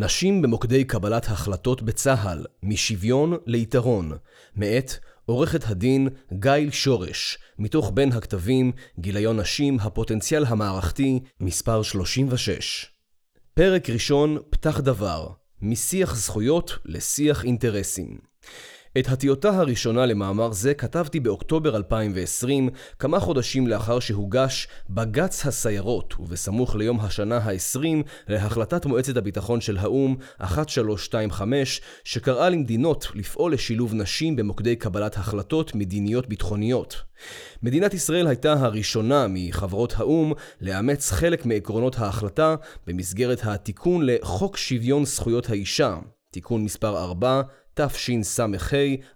נשים במוקדי קבלת החלטות בצה"ל, משוויון ליתרון, מאת עורכת הדין גיל שורש, מתוך בין הכתבים, גיליון נשים, הפוטנציאל המערכתי, מספר 36. פרק ראשון, פתח דבר, משיח זכויות לשיח אינטרסים. את הטיוטה הראשונה למאמר זה כתבתי באוקטובר 2020, כמה חודשים לאחר שהוגש בג"ץ הסיירות, ובסמוך ליום השנה ה-20 להחלטת מועצת הביטחון של האו"ם 1325, שקראה למדינות לפעול לשילוב נשים במוקדי קבלת החלטות מדיניות ביטחוניות. מדינת ישראל הייתה הראשונה מחברות האו"ם לאמץ חלק מעקרונות ההחלטה במסגרת התיקון לחוק שוויון זכויות האישה, תיקון מספר 4, תשס"ה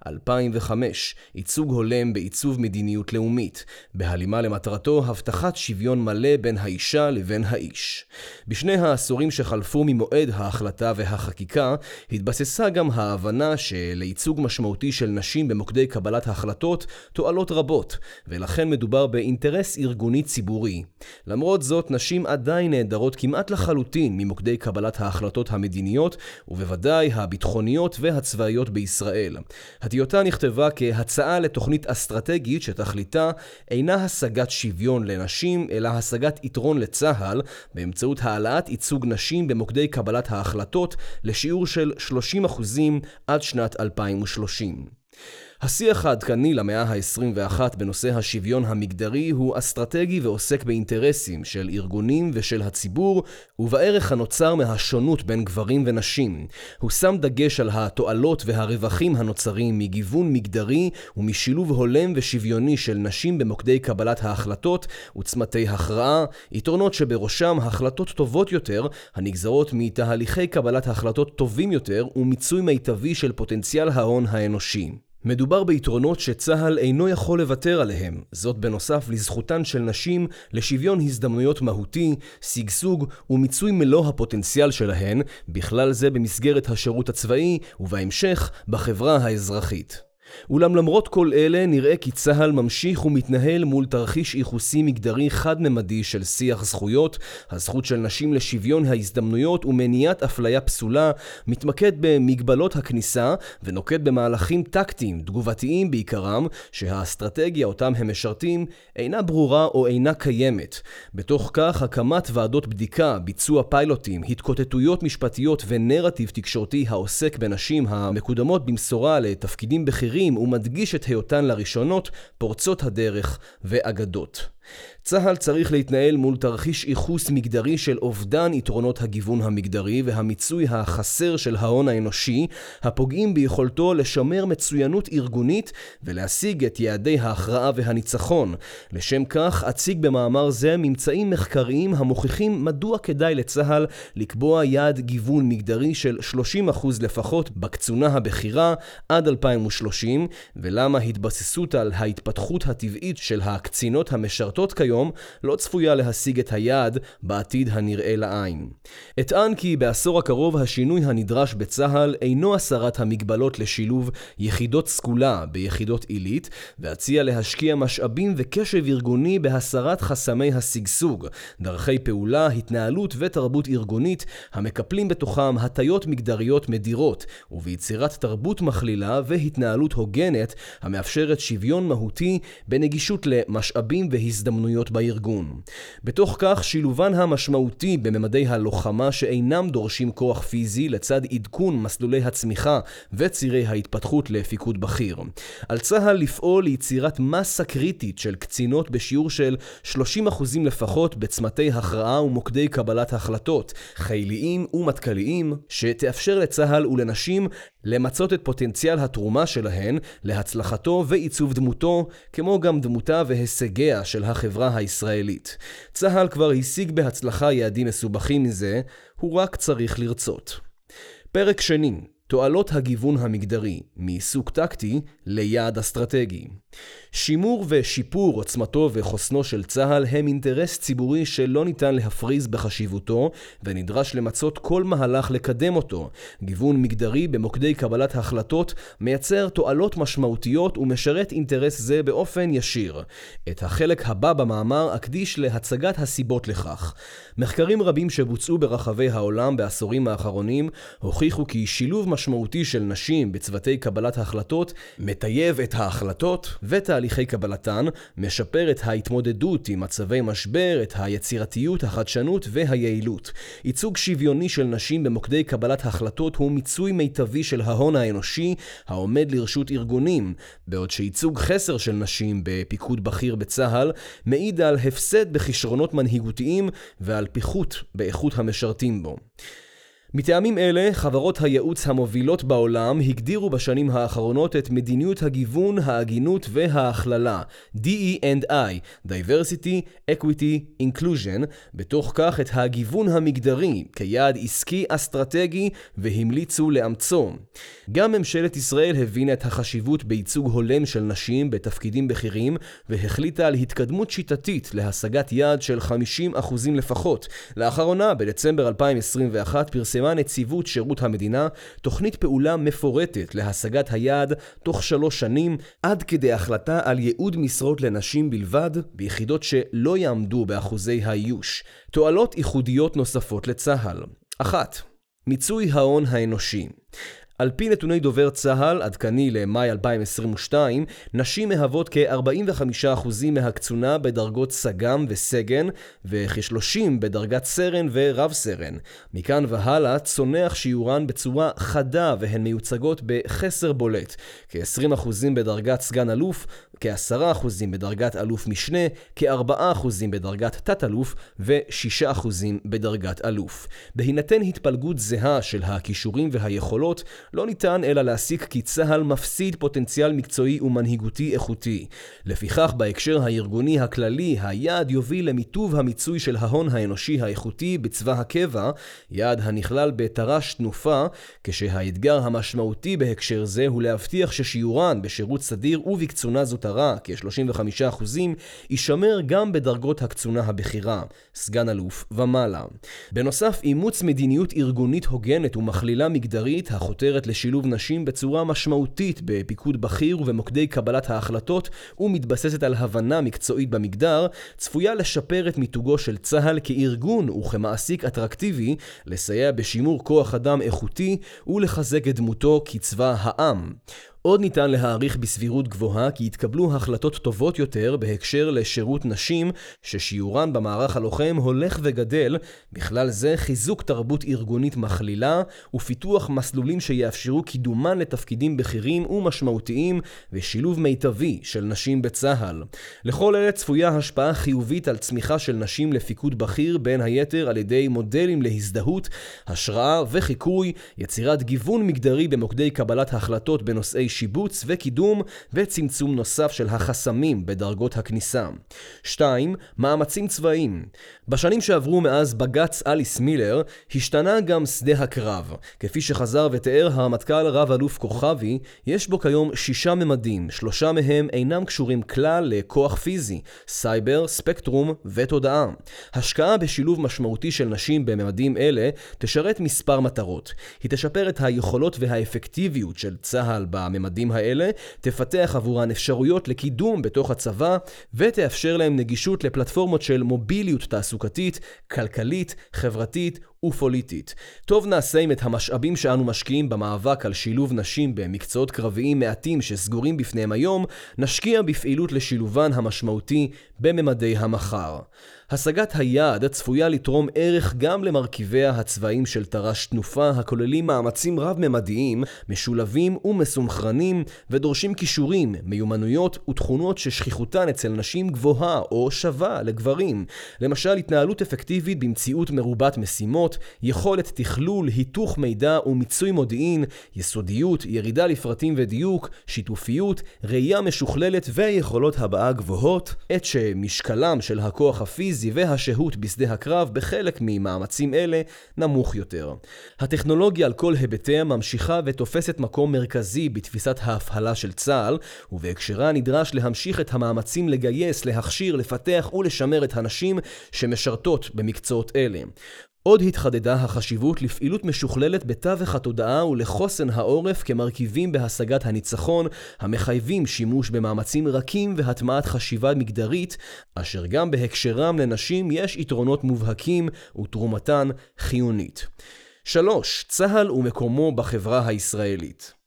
2005, ייצוג הולם בעיצוב מדיניות לאומית, בהלימה למטרתו הבטחת שוויון מלא בין האישה לבין האיש. בשני העשורים שחלפו ממועד ההחלטה והחקיקה, התבססה גם ההבנה שלייצוג משמעותי של נשים במוקדי קבלת החלטות תועלות רבות, ולכן מדובר באינטרס ארגוני ציבורי. למרות זאת, נשים עדיין נעדרות כמעט לחלוטין ממוקדי קבלת ההחלטות המדיניות, ובוודאי הביטחוניות והצבאיות הצבאיות בישראל. הטיוטה נכתבה כהצעה לתוכנית אסטרטגית שתכליתה אינה השגת שוויון לנשים, אלא השגת יתרון לצה"ל באמצעות העלאת ייצוג נשים במוקדי קבלת ההחלטות לשיעור של 30% עד שנת 2030. השיח העדכני למאה ה-21 בנושא השוויון המגדרי הוא אסטרטגי ועוסק באינטרסים של ארגונים ושל הציבור, ובערך הנוצר מהשונות בין גברים ונשים. הוא שם דגש על התועלות והרווחים הנוצרים מגיוון מגדרי ומשילוב הולם ושוויוני של נשים במוקדי קבלת ההחלטות וצמתי הכרעה, יתרונות שבראשם החלטות טובות יותר, הנגזרות מתהליכי קבלת החלטות טובים יותר ומיצוי מיטבי של פוטנציאל ההון האנושי. מדובר ביתרונות שצה"ל אינו יכול לוותר עליהם, זאת בנוסף לזכותן של נשים לשוויון הזדמנויות מהותי, שגשוג ומיצוי מלוא הפוטנציאל שלהן, בכלל זה במסגרת השירות הצבאי, ובהמשך בחברה האזרחית. אולם למרות כל אלה, נראה כי צה"ל ממשיך ומתנהל מול תרחיש ייחוסי מגדרי חד-ממדי של שיח זכויות, הזכות של נשים לשוויון ההזדמנויות ומניעת אפליה פסולה, מתמקד במגבלות הכניסה ונוקט במהלכים טקטיים, תגובתיים בעיקרם, שהאסטרטגיה אותם הם משרתים אינה ברורה או אינה קיימת. בתוך כך, הקמת ועדות בדיקה, ביצוע פיילוטים, התקוטטויות משפטיות ונרטיב תקשורתי העוסק בנשים המקודמות במשורה לתפקידים בכירים אחרים ומדגיש את היותן לראשונות פורצות הדרך ואגדות. צה"ל צריך להתנהל מול תרחיש ייחוס מגדרי של אובדן יתרונות הגיוון המגדרי והמיצוי החסר של ההון האנושי, הפוגעים ביכולתו לשמר מצוינות ארגונית ולהשיג את יעדי ההכרעה והניצחון. לשם כך, אציג במאמר זה ממצאים מחקריים המוכיחים מדוע כדאי לצה"ל לקבוע יעד גיוון מגדרי של 30% לפחות בקצונה הבכירה עד 2030, ולמה התבססות על ההתפתחות הטבעית של הקצינות המשרתות כיום כיום לא צפויה להשיג את היעד בעתיד הנראה לעין. אטען כי בעשור הקרוב השינוי הנדרש בצה"ל אינו הסרת המגבלות לשילוב יחידות סגולה ביחידות עילית, ואציע להשקיע משאבים וקשב ארגוני בהסרת חסמי השגשוג, דרכי פעולה, התנהלות ותרבות ארגונית המקפלים בתוכם הטיות מגדריות מדירות, וביצירת תרבות מכלילה והתנהלות הוגנת המאפשרת שוויון מהותי בנגישות למשאבים והזדמנויות המקומיות בארגון. בתוך כך שילובן המשמעותי בממדי הלוחמה שאינם דורשים כוח פיזי לצד עדכון מסלולי הצמיחה וצירי ההתפתחות לפיקוד בכיר. על צה"ל לפעול ליצירת מסה קריטית של קצינות בשיעור של 30% לפחות בצמתי הכרעה ומוקדי קבלת החלטות, חיליים ומטכ"ליים, שתאפשר לצה"ל ולנשים למצות את פוטנציאל התרומה שלהן להצלחתו ועיצוב דמותו, כמו גם דמותה והישגיה של החברה הישראלית. צה"ל כבר השיג בהצלחה יעדים מסובכים מזה, הוא רק צריך לרצות. פרק שני תועלות הגיוון המגדרי, מעיסוק טקטי ליעד אסטרטגי. שימור ושיפור עוצמתו וחוסנו של צה"ל הם אינטרס ציבורי שלא ניתן להפריז בחשיבותו, ונדרש למצות כל מהלך לקדם אותו. גיוון מגדרי במוקדי קבלת החלטות מייצר תועלות משמעותיות ומשרת אינטרס זה באופן ישיר. את החלק הבא במאמר אקדיש להצגת הסיבות לכך. מחקרים רבים שבוצעו ברחבי העולם בעשורים האחרונים הוכיחו כי שילוב משמעותי של נשים בצוותי קבלת החלטות מטייב את ההחלטות ותהליכי קבלתן, משפר את ההתמודדות עם מצבי משבר, את היצירתיות, החדשנות והיעילות. ייצוג שוויוני של נשים במוקדי קבלת החלטות הוא מיצוי מיטבי של ההון האנושי העומד לרשות ארגונים, בעוד שייצוג חסר של נשים בפיקוד בכיר בצה"ל מעיד על הפסד בכישרונות מנהיגותיים ועל פיחות באיכות המשרתים בו. מטעמים אלה, חברות הייעוץ המובילות בעולם הגדירו בשנים האחרונות את מדיניות הגיוון, ההגינות וההכללה, DE&I, Diversity, Equity, Inclusion, בתוך כך את הגיוון המגדרי כיעד עסקי אסטרטגי והמליצו לאמצו. גם ממשלת ישראל הבינה את החשיבות בייצוג הולם של נשים בתפקידים בכירים והחליטה על התקדמות שיטתית להשגת יעד של 50% לפחות. לאחרונה, בדצמבר 2021, פרסם פרסמה נציבות שירות המדינה תוכנית פעולה מפורטת להשגת היעד תוך שלוש שנים, עד כדי החלטה על ייעוד משרות לנשים בלבד, ביחידות שלא יעמדו באחוזי האיוש. תועלות ייחודיות נוספות לצה"ל. אחת, מיצוי ההון האנושי. על פי נתוני דובר צה"ל, עדכני למאי 2022, נשים מהוות כ-45% מהקצונה בדרגות סג"ם וסגן, וכ-30 בדרגת סרן ורב סרן. מכאן והלאה צונח שיעורן בצורה חדה והן מיוצגות בחסר בולט, כ-20% בדרגת סגן אלוף, כ-10% בדרגת אלוף משנה, כ-4% בדרגת תת-אלוף ו-6% בדרגת אלוף. בהינתן התפלגות זהה של הכישורים והיכולות, לא ניתן אלא להסיק כי צה"ל מפסיד פוטנציאל מקצועי ומנהיגותי איכותי. לפיכך, בהקשר הארגוני הכללי, היעד יוביל למיטוב המיצוי של ההון האנושי האיכותי בצבא הקבע, יעד הנכלל בתר"ש תנופה, כשהאתגר המשמעותי בהקשר זה הוא להבטיח ששיעורן בשירות סדיר ובקצונה זוטרה, כ-35%, יישמר גם בדרגות הקצונה הבכירה, סגן אלוף ומעלה. בנוסף, אימוץ מדיניות ארגונית הוגנת ומכלילה מגדרית החותרת חותרת לשילוב נשים בצורה משמעותית בפיקוד בכיר ובמוקדי קבלת ההחלטות ומתבססת על הבנה מקצועית במגדר, צפויה לשפר את מיתוגו של צה"ל כארגון וכמעסיק אטרקטיבי, לסייע בשימור כוח אדם איכותי ולחזק את דמותו כצבא העם. עוד ניתן להעריך בסבירות גבוהה כי יתקבלו החלטות טובות יותר בהקשר לשירות נשים, ששיעורן במערך הלוחם הולך וגדל, בכלל זה חיזוק תרבות ארגונית מכלילה, ופיתוח מסלולים שיאפשרו קידומן לתפקידים בכירים ומשמעותיים, ושילוב מיטבי של נשים בצה"ל. לכל אלה צפויה השפעה חיובית על צמיחה של נשים לפיקוד בכיר, בין היתר על ידי מודלים להזדהות, השראה וחיקוי, יצירת גיוון מגדרי במוקדי קבלת החלטות בנושאי שיבוץ וקידום וצמצום נוסף של החסמים בדרגות הכניסה. 2. מאמצים צבאיים בשנים שעברו מאז בג"ץ אליס מילר, השתנה גם שדה הקרב. כפי שחזר ותיאר הרמטכ"ל רב-אלוף כוכבי, יש בו כיום שישה ממדים, שלושה מהם אינם קשורים כלל לכוח פיזי, סייבר, ספקטרום ותודעה. השקעה בשילוב משמעותי של נשים בממדים אלה תשרת מספר מטרות. היא תשפר את היכולות והאפקטיביות של צה"ל בממדים הממדים האלה, תפתח עבורן אפשרויות לקידום בתוך הצבא, ותאפשר להם נגישות לפלטפורמות של מוביליות תעסוקתית, כלכלית, חברתית ופוליטית. טוב נעשה אם את המשאבים שאנו משקיעים במאבק על שילוב נשים במקצועות קרביים מעטים שסגורים בפניהם היום, נשקיע בפעילות לשילובן המשמעותי בממדי המחר. השגת היעד צפויה לתרום ערך גם למרכיביה הצבאיים של תר"ש תנופה, הכוללים מאמצים רב-ממדיים, משולבים ומסונכרנים, ודורשים כישורים, מיומנויות ותכונות ששכיחותן אצל נשים גבוהה או שווה לגברים. למשל, התנהלות אפקטיבית במציאות מרובת משימות, מורכבות, יכולת תכלול, היתוך מידע ומיצוי מודיעין, יסודיות, ירידה לפרטים ודיוק, שיתופיות, ראייה משוכללת ויכולות הבעה גבוהות, עת שמשקלם של הכוח הפיזי והשהות בשדה הקרב בחלק ממאמצים אלה נמוך יותר. הטכנולוגיה על כל היבטיה ממשיכה ותופסת מקום מרכזי בתפיסת ההפעלה של צה"ל, ובהקשרה נדרש להמשיך את המאמצים לגייס, להכשיר, לפתח ולשמר את הנשים שמשרתות במקצועות אלה. עוד התחדדה החשיבות לפעילות משוכללת בתווך התודעה ולחוסן העורף כמרכיבים בהשגת הניצחון, המחייבים שימוש במאמצים רכים והטמעת חשיבה מגדרית, אשר גם בהקשרם לנשים יש יתרונות מובהקים ותרומתן חיונית. 3. צה"ל ומקומו בחברה הישראלית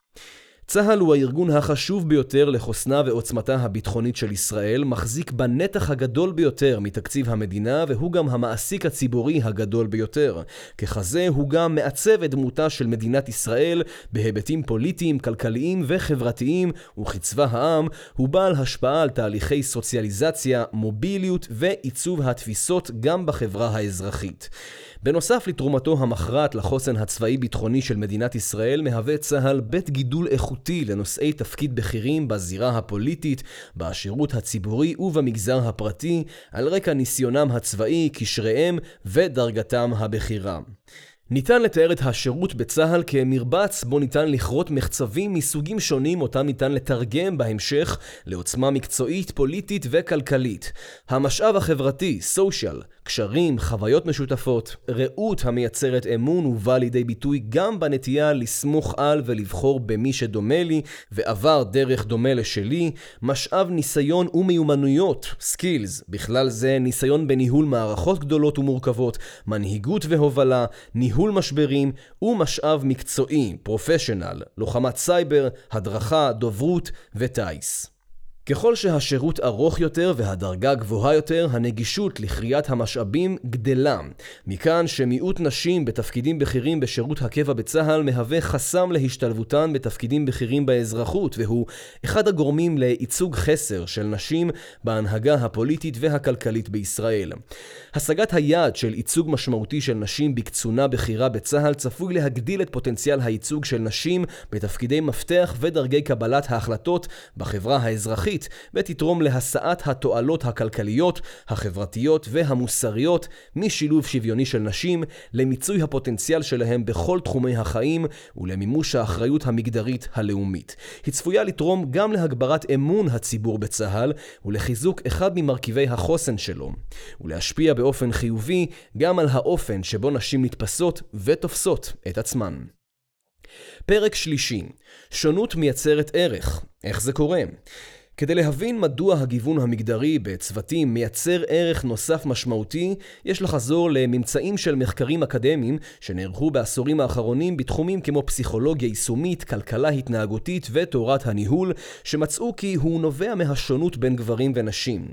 צה"ל הוא הארגון החשוב ביותר לחוסנה ועוצמתה הביטחונית של ישראל, מחזיק בנתח הגדול ביותר מתקציב המדינה, והוא גם המעסיק הציבורי הגדול ביותר. ככזה, הוא גם מעצב את דמותה של מדינת ישראל בהיבטים פוליטיים, כלכליים וחברתיים, וכצבא העם, הוא בעל השפעה על תהליכי סוציאליזציה, מוביליות ועיצוב התפיסות גם בחברה האזרחית. בנוסף לתרומתו המכרעת לחוסן הצבאי-ביטחוני של מדינת ישראל, מהווה צה"ל בית גידול איכותי לנושאי תפקיד בכירים בזירה הפוליטית, בשירות הציבורי ובמגזר הפרטי, על רקע ניסיונם הצבאי, קשריהם ודרגתם הבכירה. ניתן לתאר את השירות בצה"ל כמרבץ בו ניתן לכרות מחצבים מסוגים שונים אותם ניתן לתרגם בהמשך לעוצמה מקצועית, פוליטית וכלכלית. המשאב החברתי, social, קשרים, חוויות משותפות, רעות המייצרת אמון ובא לידי ביטוי גם בנטייה לסמוך על ולבחור במי שדומה לי ועבר דרך דומה לשלי, משאב ניסיון ומיומנויות, skills, בכלל זה ניסיון בניהול מערכות גדולות ומורכבות, מנהיגות והובלה, ניהול משברים ומשאב מקצועי, professional, לוחמת סייבר, הדרכה, דוברות וטיס. ככל שהשירות ארוך יותר והדרגה גבוהה יותר, הנגישות לכריית המשאבים גדלה. מכאן שמיעוט נשים בתפקידים בכירים בשירות הקבע בצה"ל מהווה חסם להשתלבותן בתפקידים בכירים באזרחות, והוא אחד הגורמים לייצוג חסר של נשים בהנהגה הפוליטית והכלכלית בישראל. השגת היעד של ייצוג משמעותי של נשים בקצונה בכירה בצה"ל צפוי להגדיל את פוטנציאל הייצוג של נשים בתפקידי מפתח ודרגי קבלת ההחלטות בחברה האזרחית. כלכלית ותתרום להשאת התועלות הכלכליות, החברתיות והמוסריות משילוב שוויוני של נשים למיצוי הפוטנציאל שלהם בכל תחומי החיים ולמימוש האחריות המגדרית הלאומית. היא צפויה לתרום גם להגברת אמון הציבור בצה"ל ולחיזוק אחד ממרכיבי החוסן שלו, ולהשפיע באופן חיובי גם על האופן שבו נשים נתפסות ותופסות את עצמן. פרק שלישי, שונות מייצרת ערך. איך זה קורה? כדי להבין מדוע הגיוון המגדרי בצוותים מייצר ערך נוסף משמעותי, יש לחזור לממצאים של מחקרים אקדמיים שנערכו בעשורים האחרונים בתחומים כמו פסיכולוגיה יישומית, כלכלה התנהגותית ותורת הניהול, שמצאו כי הוא נובע מהשונות בין גברים ונשים.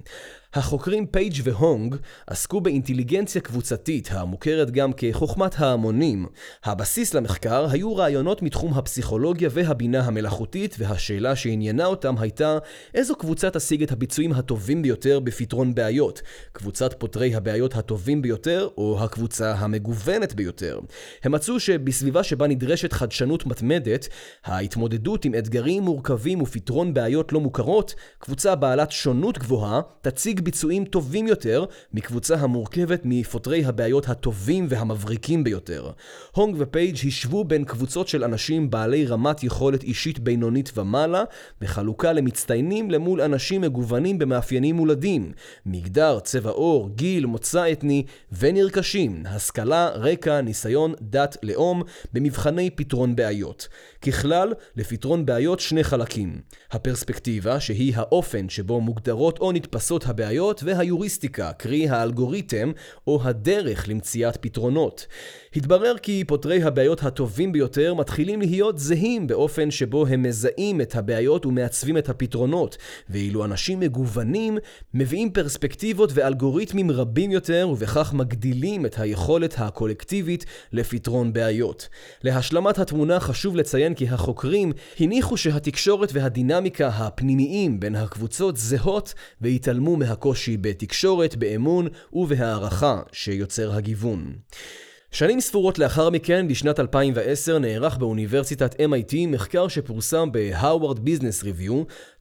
החוקרים פייג' והונג עסקו באינטליגנציה קבוצתית, המוכרת גם כחוכמת ההמונים. הבסיס למחקר היו רעיונות מתחום הפסיכולוגיה והבינה המלאכותית, והשאלה שעניינה אותם הייתה איזו קבוצה תשיג את הביצועים הטובים ביותר בפתרון בעיות, קבוצת פותרי הבעיות הטובים ביותר, או הקבוצה המגוונת ביותר. הם מצאו שבסביבה שבה נדרשת חדשנות מתמדת, ההתמודדות עם אתגרים מורכבים ופתרון בעיות לא מוכרות, קבוצה בעלת שונות גבוהה, תציג ביצועים טובים יותר מקבוצה המורכבת מפותרי הבעיות הטובים והמבריקים ביותר. הונג ופייג' השוו בין קבוצות של אנשים בעלי רמת יכולת אישית בינונית ומעלה, בחלוקה למצטיינים למול אנשים מגוונים במאפיינים מולדים, מגדר, צבע עור, גיל, מוצא אתני ונרכשים, השכלה, רקע, ניסיון, דת, לאום, במבחני פתרון בעיות. ככלל, לפתרון בעיות שני חלקים. הפרספקטיבה, שהיא האופן שבו מוגדרות או נתפסות הבעיות הבעיות והיוריסטיקה, קרי האלגוריתם או הדרך למציאת פתרונות. התברר כי פותרי הבעיות הטובים ביותר מתחילים להיות זהים באופן שבו הם מזהים את הבעיות ומעצבים את הפתרונות, ואילו אנשים מגוונים מביאים פרספקטיבות ואלגוריתמים רבים יותר ובכך מגדילים את היכולת הקולקטיבית לפתרון בעיות. להשלמת התמונה חשוב לציין כי החוקרים הניחו שהתקשורת והדינמיקה הפנימיים בין הקבוצות זהות והתעלמו מהקושי בתקשורת, באמון ובהערכה שיוצר הגיוון. שנים ספורות לאחר מכן, בשנת 2010, נערך באוניברסיטת MIT מחקר שפורסם ב-Harvard Business Review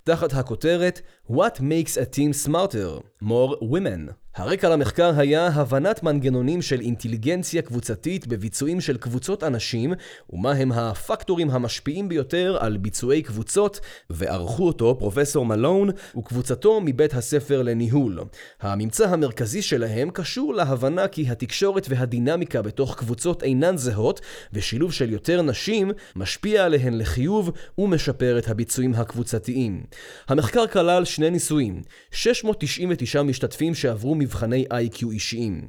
תחת הכותרת What makes a team smarter? More women. הרקע למחקר היה הבנת מנגנונים של אינטליגנציה קבוצתית בביצועים של קבוצות אנשים, ומה הם הפקטורים המשפיעים ביותר על ביצועי קבוצות, וערכו אותו פרופסור מלון וקבוצתו מבית הספר לניהול. הממצא המרכזי שלהם קשור להבנה כי התקשורת והדינמיקה בתוך קבוצות אינן זהות, ושילוב של יותר נשים משפיע עליהן לחיוב ומשפר את הביצועים הקבוצתיים. המחקר כלל שני ניסויים, 699 משתתפים שעברו מבחני איי-קיו אישיים.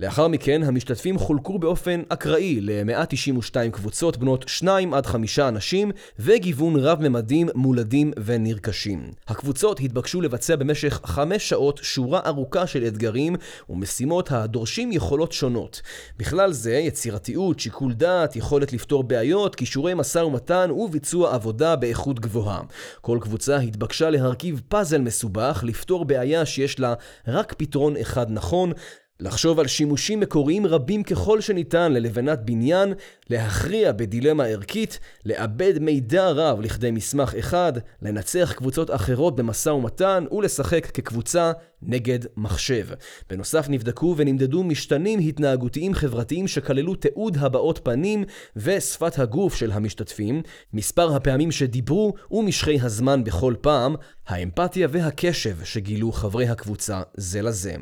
לאחר מכן המשתתפים חולקו באופן אקראי ל-192 קבוצות בנות 2 עד 5 אנשים וגיוון רב-ממדים מולדים ונרכשים. הקבוצות התבקשו לבצע במשך 5 שעות שורה ארוכה של אתגרים ומשימות הדורשים יכולות שונות. בכלל זה יצירתיות, שיקול דעת, יכולת לפתור בעיות, כישורי משא ומתן וביצוע עבודה באיכות גבוהה. כל קבוצה התבקשה להרכיב פאזל מסובך, לפתור בעיה שיש לה רק פתרון אחד נכון, לחשוב על שימושים מקוריים רבים ככל שניתן ללבנת בניין, להכריע בדילמה ערכית, לעבד מידע רב לכדי מסמך אחד, לנצח קבוצות אחרות במשא ומתן ולשחק כקבוצה נגד מחשב. בנוסף נבדקו ונמדדו משתנים התנהגותיים חברתיים שכללו תיעוד הבעות פנים ושפת הגוף של המשתתפים, מספר הפעמים שדיברו ומשכי הזמן בכל פעם, האמפתיה והקשב שגילו חברי הקבוצה זה לזה.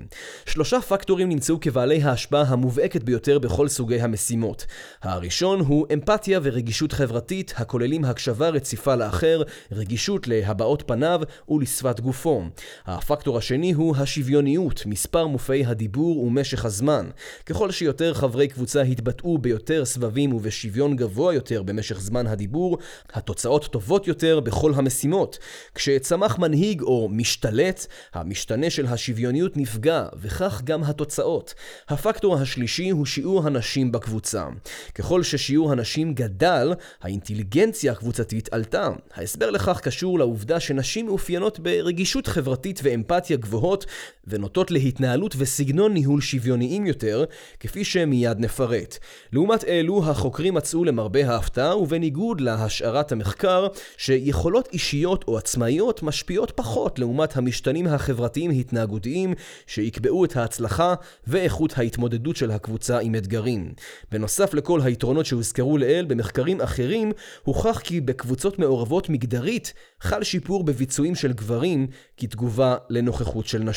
שלושה פקטורים נמצאו כבעלי ההשפעה המובהקת ביותר בכל סוגי המשימות. הראשון הוא אמפתיה ורגישות חברתית הכוללים הקשבה רציפה לאחר, רגישות להבעות פניו ולשפת גופו. הפקטור השני הוא השוויוניות, מספר מופעי הדיבור ומשך הזמן. ככל שיותר חברי קבוצה התבטאו ביותר סבבים ובשוויון גבוה יותר במשך זמן הדיבור, התוצאות טובות יותר בכל המשימות. כשצמח מנהיג או משתלט, המשתנה של השוויוניות נפגע, וכך גם התוצאות. הפקטור השלישי הוא שיעור הנשים בקבוצה. ככל ששיעור הנשים גדל, האינטליגנציה הקבוצתית עלתה. ההסבר לכך קשור לעובדה שנשים מאופיינות ברגישות חברתית ואמפתיה גבוהות ונוטות להתנהלות וסגנון ניהול שוויוניים יותר, כפי שמיד נפרט. לעומת אלו, החוקרים מצאו למרבה ההפתעה, ובניגוד להשערת המחקר, שיכולות אישיות או עצמאיות משפיעות פחות לעומת המשתנים החברתיים-התנהגותיים שיקבעו את ההצלחה ואיכות ההתמודדות של הקבוצה עם אתגרים. בנוסף לכל היתרונות שהוזכרו לעיל במחקרים אחרים, הוכח כי בקבוצות מעורבות מגדרית חל שיפור בביצועים של גברים כתגובה לנוכחות של נשים.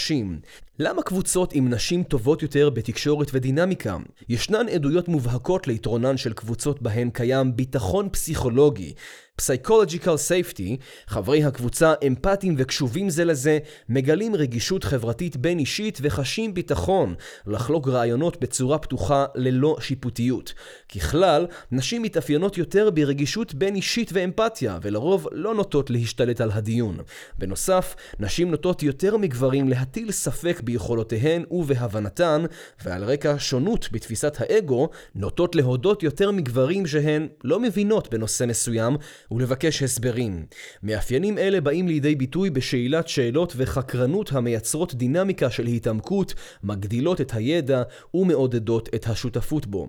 למה קבוצות עם נשים טובות יותר בתקשורת ודינמיקה? ישנן עדויות מובהקות ליתרונן של קבוצות בהן קיים ביטחון פסיכולוגי, Psychological Safety, חברי הקבוצה אמפתיים וקשובים זה לזה, מגלים רגישות חברתית בין אישית וחשים ביטחון לחלוק רעיונות בצורה פתוחה ללא שיפוטיות. ככלל, נשים מתאפיינות יותר ברגישות בין אישית ואמפתיה, ולרוב לא נוטות להשתלט על הדיון. בנוסף, נשים נוטות יותר מגברים להטיל ספק ביכולותיהן ובהבנתן, ועל רקע שונות בתפיסת האגו, נוטות להודות יותר מגברים שהן לא מבינות בנושא מסוים, ולבקש הסברים. מאפיינים אלה באים לידי ביטוי בשאלת שאלות וחקרנות המייצרות דינמיקה של התעמקות, מגדילות את הידע ומעודדות את השותפות בו.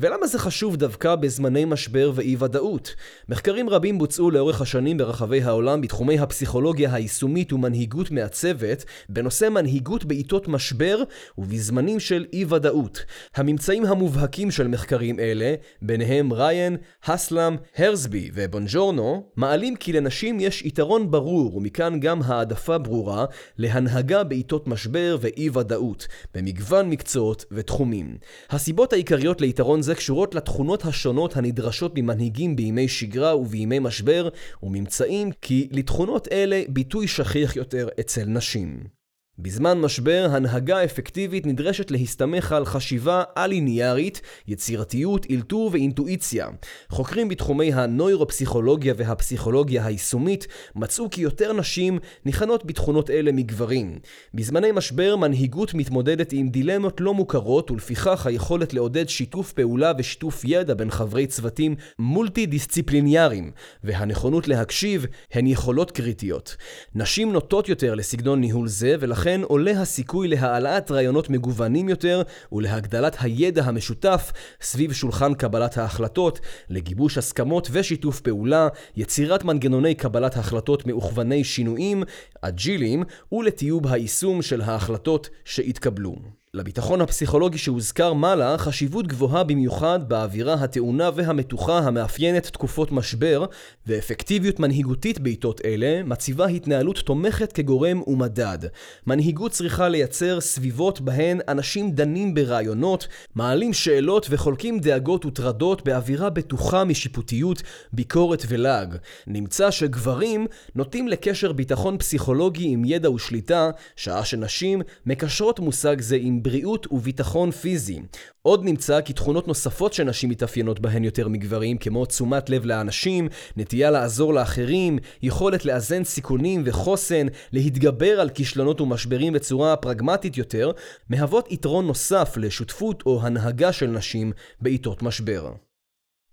ולמה זה חשוב דווקא בזמני משבר ואי ודאות? מחקרים רבים בוצעו לאורך השנים ברחבי העולם בתחומי הפסיכולוגיה היישומית ומנהיגות מעצבת, בנושא מנהיגות בעיתות משבר ובזמנים של אי ודאות. הממצאים המובהקים של מחקרים אלה, ביניהם ריין, הסלאם, הרסבי ובונג'ו בג'ורנו מעלים כי לנשים יש יתרון ברור, ומכאן גם העדפה ברורה, להנהגה בעיתות משבר ואי ודאות, במגוון מקצועות ותחומים. הסיבות העיקריות ליתרון זה קשורות לתכונות השונות הנדרשות ממנהיגים בימי שגרה ובימי משבר, וממצאים כי לתכונות אלה ביטוי שכיח יותר אצל נשים. בזמן משבר, הנהגה אפקטיבית נדרשת להסתמך על חשיבה א-ליניארית, יצירתיות, אילתור ואינטואיציה. חוקרים בתחומי הנוירופסיכולוגיה והפסיכולוגיה היישומית מצאו כי יותר נשים ניחנות בתכונות אלה מגברים. בזמני משבר, מנהיגות מתמודדת עם דילמות לא מוכרות, ולפיכך היכולת לעודד שיתוף פעולה ושיתוף ידע בין חברי צוותים מולטי דיסציפליניאריים, והנכונות להקשיב, הן יכולות קריטיות. נשים נוטות יותר לסגנון ניהול זה, ולכן כן עולה הסיכוי להעלאת רעיונות מגוונים יותר ולהגדלת הידע המשותף סביב שולחן קבלת ההחלטות, לגיבוש הסכמות ושיתוף פעולה, יצירת מנגנוני קבלת החלטות מאוכווני שינויים, אג'ילים, ולטיוב היישום של ההחלטות שהתקבלו. לביטחון הפסיכולוגי שהוזכר מעלה חשיבות גבוהה במיוחד באווירה הטעונה והמתוחה המאפיינת תקופות משבר, ואפקטיביות מנהיגותית בעיתות אלה מציבה התנהלות תומכת כגורם ומדד. מנהיגות צריכה לייצר סביבות בהן אנשים דנים ברעיונות, מעלים שאלות וחולקים דאגות וטרדות באווירה בטוחה משיפוטיות, ביקורת ולעג. נמצא שגברים נוטים לקשר ביטחון פסיכולוגי עם ידע ושליטה, שעה שנשים מקשרות מושג זה עם בריאות וביטחון פיזי. עוד נמצא כי תכונות נוספות שנשים מתאפיינות בהן יותר מגברים, כמו תשומת לב לאנשים, נטייה לעזור לאחרים, יכולת לאזן סיכונים וחוסן, להתגבר על כישלונות ומשברים בצורה פרגמטית יותר, מהוות יתרון נוסף לשותפות או הנהגה של נשים בעיתות משבר.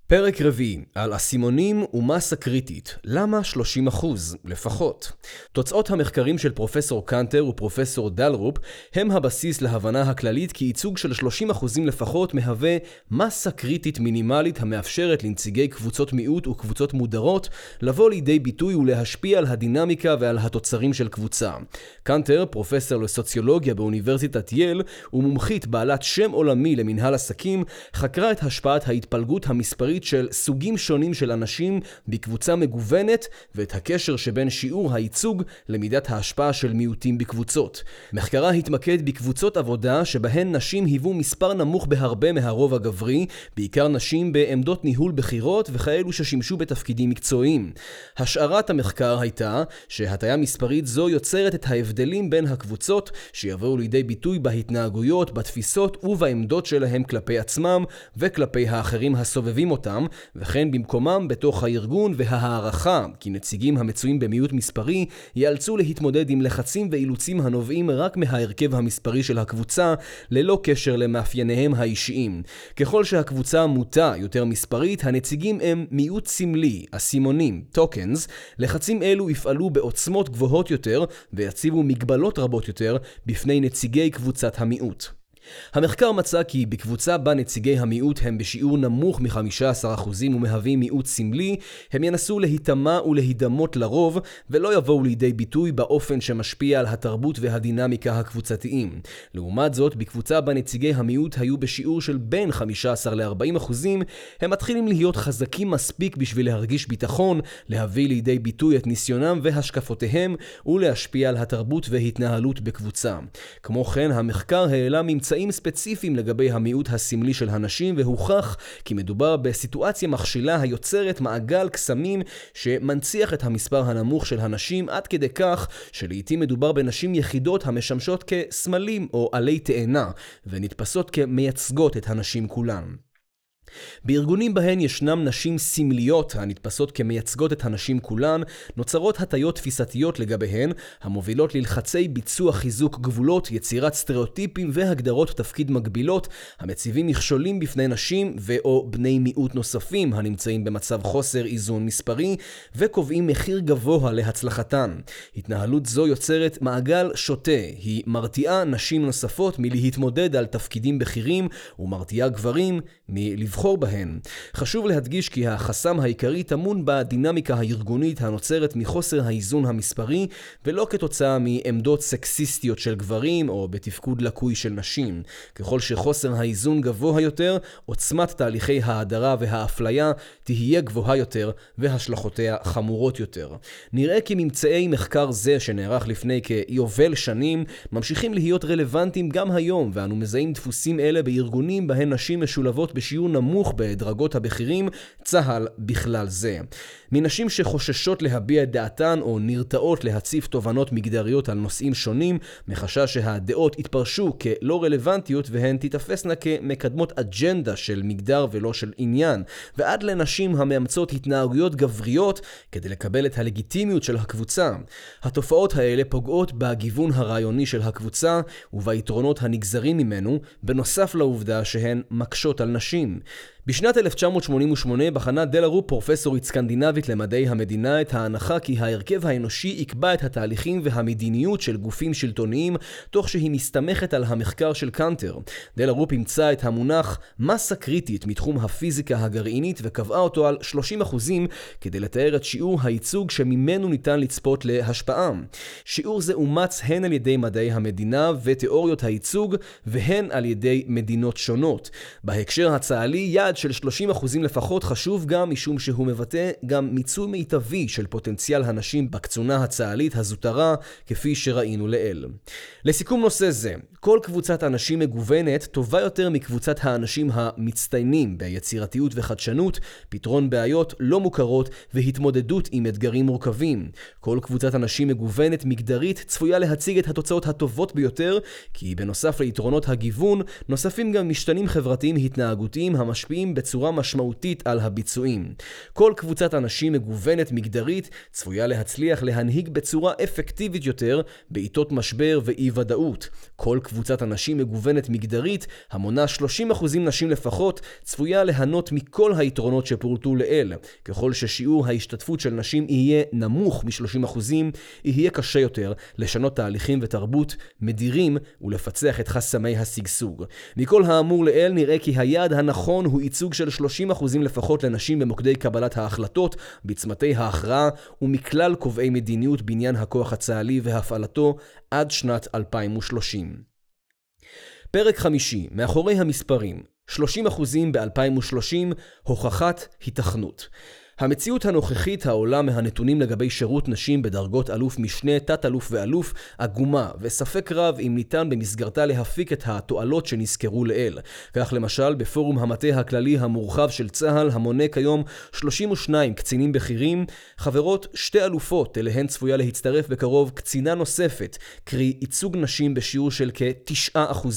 פרק רביעי, על אסימונים ומסה קריטית. למה 30% לפחות? תוצאות המחקרים של פרופסור קנטר ופרופסור דלרופ הם הבסיס להבנה הכללית כי ייצוג של 30% לפחות מהווה מסה קריטית מינימלית המאפשרת לנציגי קבוצות מיעוט וקבוצות מודרות לבוא לידי ביטוי ולהשפיע על הדינמיקה ועל התוצרים של קבוצה. קנטר, פרופסור לסוציולוגיה באוניברסיטת יל ומומחית בעלת שם עולמי למנהל עסקים, חקרה את השפעת ההתפלגות המספרית של סוגים שונים של אנשים בקבוצה מגוונת ואת הקשר שבין שיעור הייצוג למידת ההשפעה של מיעוטים בקבוצות. מחקרה התמקד בקבוצות עבודה שבהן נשים היוו מספר נמוך בהרבה מהרוב הגברי, בעיקר נשים בעמדות ניהול בכירות וכאלו ששימשו בתפקידים מקצועיים. השערת המחקר הייתה שהטיה מספרית זו יוצרת את ההבדלים בין הקבוצות שיבואו לידי ביטוי בהתנהגויות, בתפיסות ובעמדות שלהם כלפי עצמם וכלפי האחרים הסובבים אותם. אותם, וכן במקומם בתוך הארגון וההערכה כי נציגים המצויים במיעוט מספרי ייאלצו להתמודד עם לחצים ואילוצים הנובעים רק מההרכב המספרי של הקבוצה, ללא קשר למאפייניהם האישיים. ככל שהקבוצה מוטה יותר מספרית, הנציגים הם מיעוט סמלי, אסימונים, טוקנס, לחצים אלו יפעלו בעוצמות גבוהות יותר ויציבו מגבלות רבות יותר בפני נציגי קבוצת המיעוט. המחקר מצא כי בקבוצה בה נציגי המיעוט הם בשיעור נמוך מ-15% ומהווים מיעוט סמלי, הם ינסו להיטמע ולהידמות לרוב, ולא יבואו לידי ביטוי באופן שמשפיע על התרבות והדינמיקה הקבוצתיים. לעומת זאת, בקבוצה בה נציגי המיעוט היו בשיעור של בין 15 ל-40%, הם מתחילים להיות חזקים מספיק בשביל להרגיש ביטחון, להביא לידי ביטוי את ניסיונם והשקפותיהם, ולהשפיע על התרבות והתנהלות בקבוצה. כמו כן, המחקר העלה ממצא ממצאים ספציפיים לגבי המיעוט הסמלי של הנשים, והוכח כי מדובר בסיטואציה מכשילה היוצרת מעגל קסמים שמנציח את המספר הנמוך של הנשים עד כדי כך שלעיתים מדובר בנשים יחידות המשמשות כסמלים או עלי תאנה, ונתפסות כמייצגות את הנשים כולן. בארגונים בהן ישנם נשים סמליות הנתפסות כמייצגות את הנשים כולן, נוצרות הטיות תפיסתיות לגביהן, המובילות ללחצי ביצוע חיזוק גבולות, יצירת סטריאוטיפים והגדרות תפקיד מגבילות, המציבים מכשולים בפני נשים ו/או בני מיעוט נוספים הנמצאים במצב חוסר איזון מספרי, וקובעים מחיר גבוה להצלחתן. התנהלות זו יוצרת מעגל שוטה, היא מרתיעה נשים נוספות מלהתמודד על תפקידים בכירים, ומרתיעה גברים מלבחור לבחור בהן. חשוב להדגיש כי החסם העיקרי טמון בדינמיקה הארגונית הנוצרת מחוסר האיזון המספרי, ולא כתוצאה מעמדות סקסיסטיות של גברים או בתפקוד לקוי של נשים. ככל שחוסר האיזון גבוה יותר, עוצמת תהליכי ההדרה והאפליה תהיה גבוהה יותר והשלכותיה חמורות יותר. נראה כי ממצאי מחקר זה שנערך לפני כיובל שנים ממשיכים להיות רלוונטיים גם היום, ואנו מזהים דפוסים אלה בארגונים בהן נשים משולבות בשיעור נמוך נמוך בדרגות הבכירים, צה"ל בכלל זה. מנשים שחוששות להביע את דעתן או נרתעות להציף תובנות מגדריות על נושאים שונים, מחשש שהדעות יתפרשו כלא רלוונטיות והן תיתפסנה כמקדמות אג'נדה של מגדר ולא של עניין, ועד לנשים המאמצות התנהגויות גבריות כדי לקבל את הלגיטימיות של הקבוצה. התופעות האלה פוגעות בגיוון הרעיוני של הקבוצה וביתרונות הנגזרים ממנו, בנוסף לעובדה שהן מקשות על נשים. בשנת 1988 בחנה דלרופ, פרופסורית סקנדינבית למדעי המדינה, את ההנחה כי ההרכב האנושי יקבע את התהליכים והמדיניות של גופים שלטוניים, תוך שהיא מסתמכת על המחקר של קאנטר. דלרופ אימצה את המונח מסה קריטית מתחום הפיזיקה הגרעינית וקבעה אותו על 30% כדי לתאר את שיעור הייצוג שממנו ניתן לצפות להשפעה. שיעור זה אומץ הן על ידי מדעי המדינה ותיאוריות הייצוג, והן על ידי מדינות שונות. בהקשר הצה"לי, יעד יעד של 30% לפחות חשוב גם משום שהוא מבטא גם מיצוי מיטבי של פוטנציאל הנשים בקצונה הצה"לית הזוטרה, כפי שראינו לעיל. לסיכום נושא זה, כל קבוצת אנשים מגוונת טובה יותר מקבוצת האנשים המצטיינים ביצירתיות וחדשנות, פתרון בעיות לא מוכרות והתמודדות עם אתגרים מורכבים. כל קבוצת אנשים מגוונת מגדרית צפויה להציג את התוצאות הטובות ביותר, כי בנוסף ליתרונות הגיוון, נוספים גם משתנים חברתיים התנהגותיים המשפיעים משפיעים בצורה משמעותית על הביצועים. כל קבוצת אנשים מגוונת מגדרית צפויה להצליח להנהיג בצורה אפקטיבית יותר בעיתות משבר ואי ודאות. כל קבוצת אנשים מגוונת מגדרית, המונה 30% נשים לפחות, צפויה ליהנות מכל היתרונות שפורטו לעיל. ככל ששיעור ההשתתפות של נשים יהיה נמוך מ-30%, יהיה קשה יותר לשנות תהליכים ותרבות מדירים ולפצח את חסמי השגשוג. מכל האמור לעיל נראה כי היעד הנכון הוא ייצוג של 30% לפחות לנשים במוקדי קבלת ההחלטות, בצמתי ההכרעה ומכלל קובעי מדיניות בעניין הכוח הצה"לי והפעלתו עד שנת 2030. פרק חמישי, מאחורי המספרים, 30% ב-2030, הוכחת היתכנות. המציאות הנוכחית העולה מהנתונים לגבי שירות נשים בדרגות אלוף משנה, תת-אלוף ואלוף, עגומה, וספק רב אם ניתן במסגרתה להפיק את התועלות שנזכרו לעיל. כך למשל, בפורום המטה הכללי המורחב של צה"ל, המונה כיום 32 קצינים בכירים, חברות שתי אלופות, אליהן צפויה להצטרף בקרוב קצינה נוספת, קרי ייצוג נשים בשיעור של כ-9%.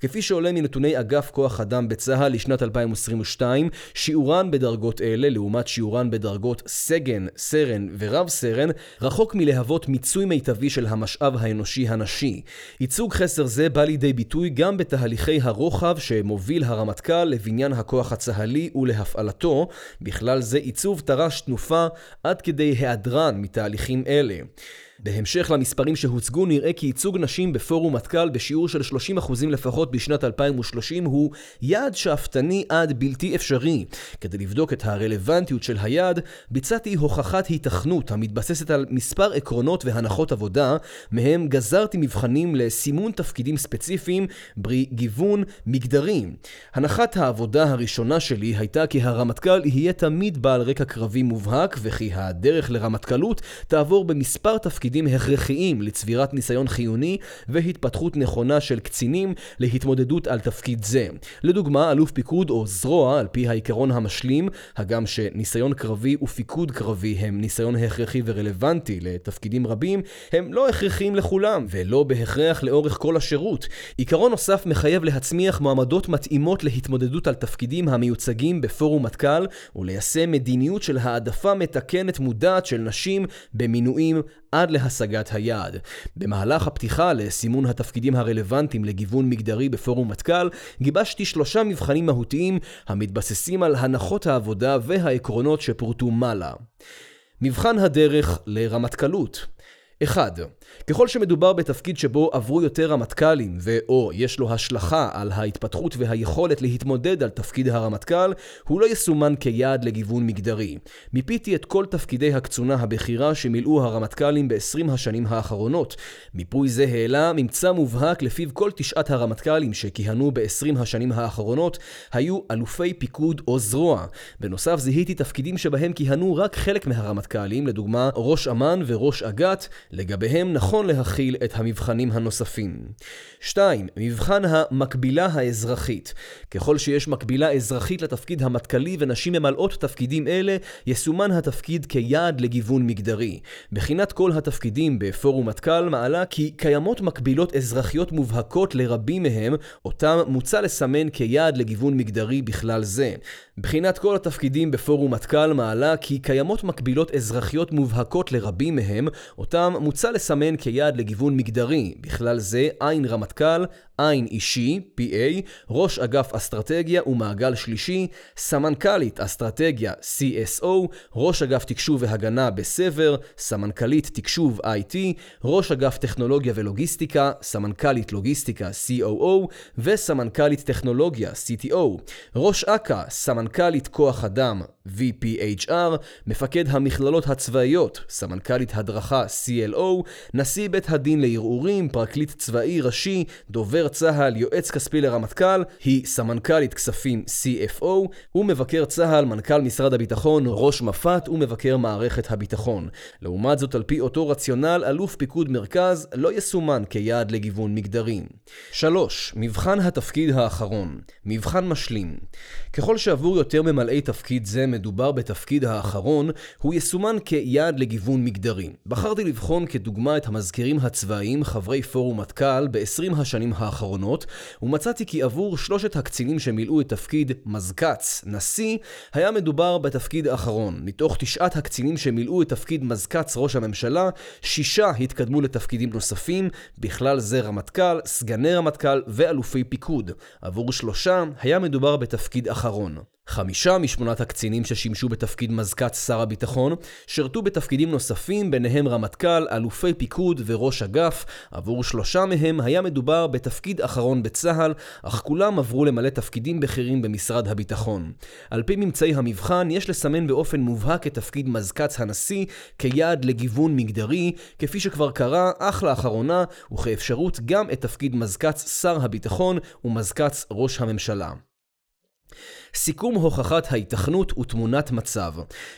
כפי שעולה מנתוני אגף כוח אדם בצה"ל לשנת 2022, שיעורן בדרגות אלה, לעומת שיעורן בדרגות סגן, סרן ורב סרן, רחוק מלהוות מיצוי מיטבי של המשאב האנושי הנשי. ייצוג חסר זה בא לידי ביטוי גם בתהליכי הרוחב שמוביל הרמטכ"ל לבניין הכוח הצה"לי ולהפעלתו, בכלל זה עיצוב תר"ש תנופה עד כדי היעדרן מתהליכים אלה. בהמשך למספרים שהוצגו נראה כי ייצוג נשים בפורום מטכ"ל בשיעור של 30% לפחות בשנת 2030 הוא יעד שאפתני עד בלתי אפשרי. כדי לבדוק את הרלוונטיות של היעד, ביצעתי הוכחת היתכנות המתבססת על מספר עקרונות והנחות עבודה, מהם גזרתי מבחנים לסימון תפקידים ספציפיים, ברי גיוון מגדרי. הנחת העבודה הראשונה שלי הייתה כי הרמטכ"ל יהיה תמיד בעל רקע קרבי מובהק, וכי הדרך לרמטכ"לות תעבור במספר תפקידים תפקידים הכרחיים לצבירת ניסיון חיוני והתפתחות נכונה של קצינים להתמודדות על תפקיד זה. לדוגמה, אלוף פיקוד או זרוע, על פי העיקרון המשלים, הגם שניסיון קרבי ופיקוד קרבי הם ניסיון הכרחי ורלוונטי לתפקידים רבים, הם לא הכרחיים לכולם, ולא בהכרח לאורך כל השירות. עיקרון נוסף מחייב להצמיח מועמדות מתאימות להתמודדות על תפקידים המיוצגים בפורום מטכ"ל, וליישם מדיניות של העדפה מתקנת מודעת של נשים במינויים עד להשגת היעד. במהלך הפתיחה לסימון התפקידים הרלוונטיים לגיוון מגדרי בפורום מטכ"ל, גיבשתי שלושה מבחנים מהותיים המתבססים על הנחות העבודה והעקרונות שפורטו מעלה. מבחן הדרך לרמטכ"לות 1. ככל שמדובר בתפקיד שבו עברו יותר רמטכ"לים ו/או יש לו השלכה על ההתפתחות והיכולת להתמודד על תפקיד הרמטכ"ל, הוא לא יסומן כיעד לגיוון מגדרי. מיפיתי את כל תפקידי הקצונה הבכירה שמילאו הרמטכ"לים ב-20 השנים האחרונות. מיפוי זה העלה ממצא מובהק לפיו כל תשעת הרמטכ"לים שכיהנו ב-20 השנים האחרונות היו אלופי פיקוד או זרוע. בנוסף זיהיתי תפקידים שבהם כיהנו רק חלק מהרמטכ"לים, לדוגמה ראש אמ"ן וראש אג"ת, לגביהם נכון להכיל את המבחנים הנוספים. 2. מבחן המקבילה האזרחית. ככל שיש מקבילה אזרחית לתפקיד המטכ"לי ונשים ממלאות תפקידים אלה, יסומן התפקיד כיעד לגיוון מגדרי. בחינת כל התפקידים בפורום מטכ"ל מעלה כי קיימות מקבילות אזרחיות מובהקות לרבים מהם, אותם מוצע לסמן כיעד לגיוון מגדרי בכלל זה. בחינת כל התפקידים בפורום מטכ"ל מעלה כי קיימות מקבילות אזרחיות מובהקות לרבים מהם, אותם מוצע לסמן כיעד לגיוון מגדרי, בכלל זה עין רמטכ"ל, עין אישי, PA, ראש אגף אסטרטגיה ומעגל שלישי, סמנכ"לית אסטרטגיה CSO, ראש אגף תקשוב והגנה בסבר, סמנכ"לית תקשוב IT, ראש אגף טכנולוגיה ולוגיסטיקה, סמנכ"לית לוגיסטיקה COO וסמנכ"לית טכנולוגיה CTO, ראש אכ"א, סמנכ"לית כוח אדם VPHR, מפקד המכללות הצבאיות, סמנכ"לית הדרכה CLO, נשיא בית הדין לערעורים, פרקליט צבאי ראשי, דובר צה"ל, יועץ כספי לרמטכ"ל, היא סמנכ"לית כספים CFO, ומבקר צה"ל, מנכ"ל משרד הביטחון, ראש מפת ומבקר מערכת הביטחון. לעומת זאת, על פי אותו רציונל, אלוף פיקוד מרכז לא יסומן כיעד לגיוון מגדרי. 3. מבחן התפקיד האחרון מבחן משלים ככל שעבור יותר ממלאי תפקיד זה מדובר בתפקיד האחרון, הוא יסומן כיעד לגיוון מגדרי. בחרתי לבחון כדוגמה את המזכירים הצבאיים חברי פורום מטכ"ל ב-20 השנים האחרונות, ומצאתי כי עבור שלושת הקצינים שמילאו את תפקיד מזק"ץ, נשיא, היה מדובר בתפקיד האחרון. מתוך תשעת הקצינים שמילאו את תפקיד מזק"ץ ראש הממשלה, שישה התקדמו לתפקידים נוספים, בכלל זה רמטכ"ל, סגני רמטכ"ל ואלופי פיקוד. עבור שלושה היה מדובר בתפקיד אחרון. חמישה משמונת הקצינים ששימשו בתפקיד מזכ"ץ שר הביטחון שירתו בתפקידים נוספים, ביניהם רמטכ"ל, אלופי פיקוד וראש אגף. עבור שלושה מהם היה מדובר בתפקיד אחרון בצה"ל, אך כולם עברו למלא תפקידים בכירים במשרד הביטחון. על פי ממצאי המבחן, יש לסמן באופן מובהק את תפקיד מזכ"ץ הנשיא כיעד לגיוון מגדרי, כפי שכבר קרה אך לאחרונה, וכאפשרות גם את תפקיד מזכ"ץ שר הביטחון ומזכ"ץ ראש הממשלה. סיכום הוכחת ההיתכנות ותמונת מצב.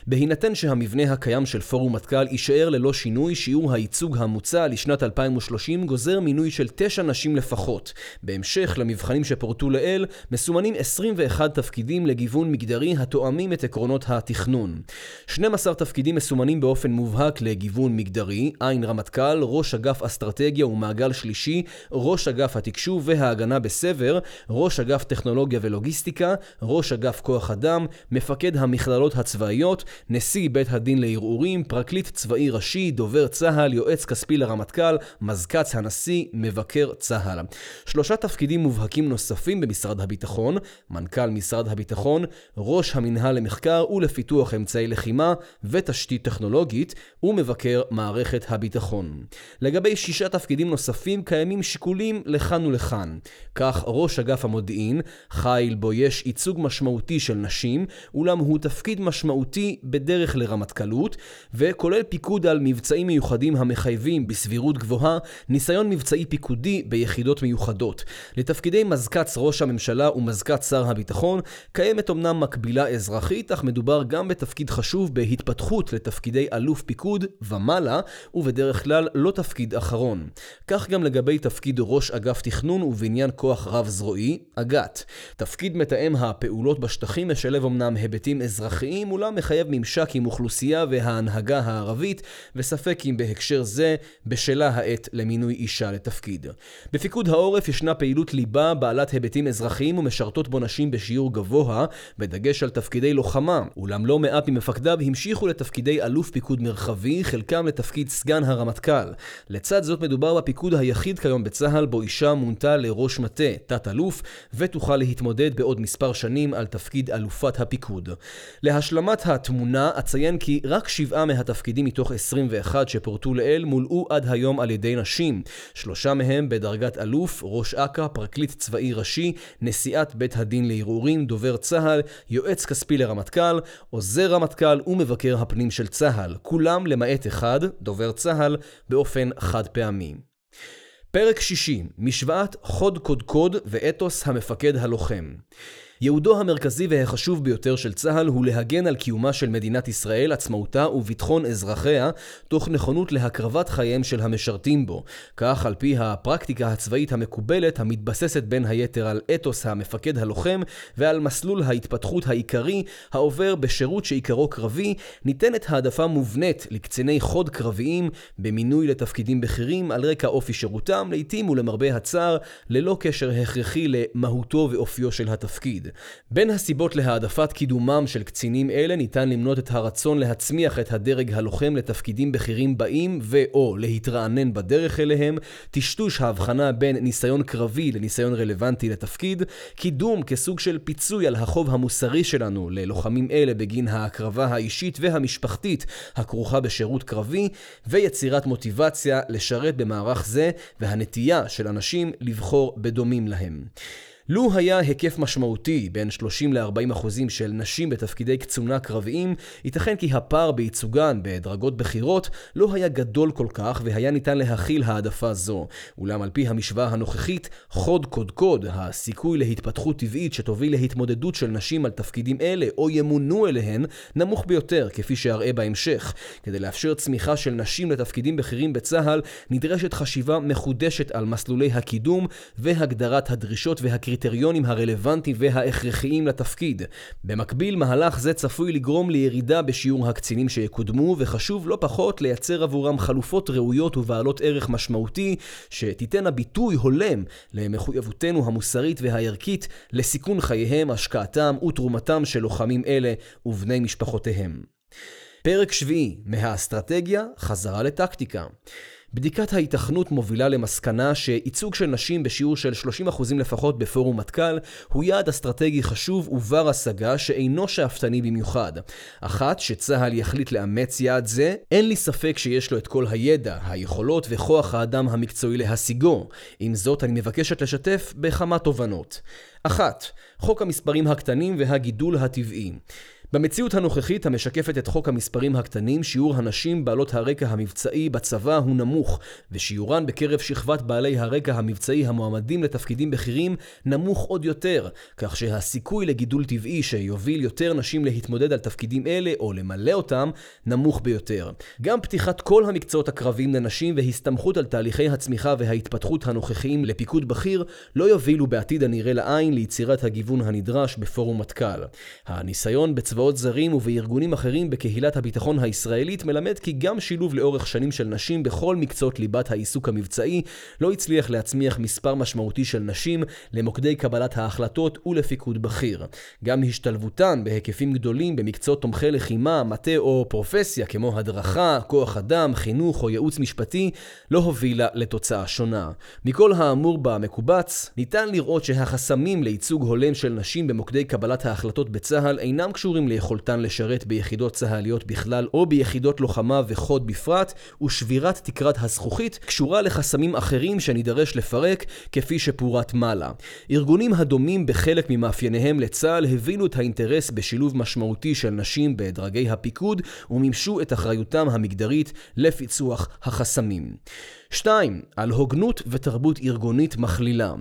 בהינתן שהמבנה הקיים של פורום מטכ"ל יישאר ללא שינוי, שיעור הייצוג המוצע לשנת 2030 גוזר מינוי של תשע נשים לפחות. בהמשך למבחנים שפורטו לעיל, מסומנים 21 תפקידים לגיוון מגדרי התואמים את עקרונות התכנון. 12 תפקידים מסומנים באופן מובהק לגיוון מגדרי, עין רמטכ"ל, ראש אגף אסטרטגיה ומעגל שלישי, ראש אגף התקשוב וההגנה בסבר, ראש אגף טכנולוגיה ולוגיסטיקה, ראש ראש אגף כוח אדם, מפקד המכללות הצבאיות, נשיא בית הדין לערעורים, פרקליט צבאי ראשי, דובר צה"ל, יועץ כספי לרמטכ"ל, מזכ"ץ הנשיא, מבקר צה"ל. שלושה תפקידים מובהקים נוספים במשרד הביטחון, מנכ"ל משרד הביטחון, ראש המינהל למחקר ולפיתוח אמצעי לחימה ותשתית טכנולוגית, ומבקר מערכת הביטחון. לגבי שישה תפקידים נוספים קיימים שיקולים לכאן ולכאן. כך ראש אגף המודיעין, חיל בו יש ייצוג משמעותי של נשים, אולם הוא תפקיד משמעותי בדרך לרמטכ"לות, וכולל פיקוד על מבצעים מיוחדים המחייבים בסבירות גבוהה ניסיון מבצעי פיקודי ביחידות מיוחדות. לתפקידי מזכ"ץ ראש הממשלה ומזכ"ץ שר הביטחון קיימת אמנם מקבילה אזרחית, אך מדובר גם בתפקיד חשוב בהתפתחות לתפקידי אלוף פיקוד ומעלה, ובדרך כלל לא תפקיד אחרון. כך גם לגבי תפקיד ראש אגף תכנון ובניין כוח רב-זרועי, אג"ת. תפקיד מתאם הפעולות הפעולות בשטחים משלב אמנם היבטים אזרחיים, אולם מחייב ממשק עם אוכלוסייה וההנהגה הערבית, וספק אם בהקשר זה בשלה העת למינוי אישה לתפקיד. בפיקוד העורף ישנה פעילות ליבה בעלת היבטים אזרחיים ומשרתות בו נשים בשיעור גבוה, בדגש על תפקידי לוחמה, אולם לא מעט ממפקדיו המשיכו לתפקידי אלוף פיקוד מרחבי, חלקם לתפקיד סגן הרמטכ"ל. לצד זאת מדובר בפיקוד היחיד כיום בצה"ל בו אישה מונתה לראש מטה, תת-אלוף, ותוכל להתמודד בעוד מספר שנים על תפקיד אלופת הפיקוד. להשלמת התמונה אציין כי רק שבעה מהתפקידים מתוך 21 שפורטו לעיל מולאו עד היום על ידי נשים. שלושה מהם בדרגת אלוף, ראש אכ"א, פרקליט צבאי ראשי, נשיאת בית הדין לערעורים, דובר צה"ל, יועץ כספי לרמטכ"ל, עוזר רמטכ"ל ומבקר הפנים של צה"ל. כולם למעט אחד, דובר צה"ל, באופן חד פעמי. פרק שישי, משוואת חוד קודקוד ואתוס המפקד הלוחם. ייעודו המרכזי והחשוב ביותר של צה"ל הוא להגן על קיומה של מדינת ישראל, עצמאותה וביטחון אזרחיה, תוך נכונות להקרבת חייהם של המשרתים בו. כך, על פי הפרקטיקה הצבאית המקובלת, המתבססת בין היתר על אתוס המפקד הלוחם ועל מסלול ההתפתחות העיקרי, העובר בשירות שעיקרו קרבי, ניתנת העדפה מובנית לקציני חוד קרביים במינוי לתפקידים בכירים על רקע אופי שירותם, לעתים ולמרבה הצער, ללא קשר הכרחי למהותו ואופיו של התפקיד. בין הסיבות להעדפת קידומם של קצינים אלה ניתן למנות את הרצון להצמיח את הדרג הלוחם לתפקידים בכירים באים ו/או להתרענן בדרך אליהם, טשטוש ההבחנה בין ניסיון קרבי לניסיון רלוונטי לתפקיד, קידום כסוג של פיצוי על החוב המוסרי שלנו ללוחמים אלה בגין ההקרבה האישית והמשפחתית הכרוכה בשירות קרבי, ויצירת מוטיבציה לשרת במערך זה והנטייה של אנשים לבחור בדומים להם. לו היה היקף משמעותי בין 30 ל-40 אחוזים של נשים בתפקידי קצונה קרביים, ייתכן כי הפער בייצוגן בדרגות בכירות לא היה גדול כל כך והיה ניתן להכיל העדפה זו. אולם על פי המשוואה הנוכחית, חוד קודקוד, הסיכוי להתפתחות טבעית שתוביל להתמודדות של נשים על תפקידים אלה או ימונו אליהן, נמוך ביותר, כפי שאראה בהמשך. כדי לאפשר צמיחה של נשים לתפקידים בכירים בצה"ל, נדרשת חשיבה מחודשת על מסלולי הקידום והגדרת הדרישות והקריטריונים. הקריטריונים הרלוונטיים וההכרחיים לתפקיד. במקביל, מהלך זה צפוי לגרום לירידה בשיעור הקצינים שיקודמו, וחשוב לא פחות לייצר עבורם חלופות ראויות ובעלות ערך משמעותי, שתיתנה ביטוי הולם למחויבותנו המוסרית והערכית לסיכון חייהם, השקעתם ותרומתם של לוחמים אלה ובני משפחותיהם. פרק שביעי, מהאסטרטגיה חזרה לטקטיקה. בדיקת ההיתכנות מובילה למסקנה שייצוג של נשים בשיעור של 30% לפחות בפורום מטכ"ל הוא יעד אסטרטגי חשוב ובר השגה שאינו שאפתני במיוחד. אחת, שצה"ל יחליט לאמץ יעד זה, אין לי ספק שיש לו את כל הידע, היכולות וכוח האדם המקצועי להשיגו. עם זאת, אני מבקשת לשתף בכמה תובנות. אחת, חוק המספרים הקטנים והגידול הטבעי. במציאות הנוכחית המשקפת את חוק המספרים הקטנים, שיעור הנשים בעלות הרקע המבצעי בצבא הוא נמוך, ושיעורן בקרב שכבת בעלי הרקע המבצעי המועמדים לתפקידים בכירים נמוך עוד יותר, כך שהסיכוי לגידול טבעי שיוביל יותר נשים להתמודד על תפקידים אלה או למלא אותם, נמוך ביותר. גם פתיחת כל המקצועות הקרביים לנשים והסתמכות על תהליכי הצמיחה וההתפתחות הנוכחיים לפיקוד בכיר, לא יובילו בעתיד הנראה לעין ליצירת הגיוון הנדרש בפורום מטכ"ל. הניסיון בצבא בצבאות זרים ובארגונים אחרים בקהילת הביטחון הישראלית מלמד כי גם שילוב לאורך שנים של נשים בכל מקצועות ליבת העיסוק המבצעי לא הצליח להצמיח מספר משמעותי של נשים למוקדי קבלת ההחלטות ולפיקוד בכיר. גם השתלבותן בהיקפים גדולים במקצועות תומכי לחימה, מטה או פרופסיה כמו הדרכה, כוח אדם, חינוך או ייעוץ משפטי לא הובילה לתוצאה שונה. מכל האמור במקובץ, ניתן לראות שהחסמים לייצוג הולם של נשים במוקדי קבלת ההחלטות בצה"ל אינם קשורים ליכולתן לשרת ביחידות צה"ליות בכלל או ביחידות לוחמה וחוד בפרט, ושבירת תקרת הזכוכית קשורה לחסמים אחרים שנידרש לפרק, כפי שפורט מעלה. ארגונים הדומים בחלק ממאפייניהם לצה"ל הבינו את האינטרס בשילוב משמעותי של נשים בדרגי הפיקוד, ומימשו את אחריותם המגדרית לפיצוח החסמים. 2. על הוגנות ותרבות ארגונית מכלילה.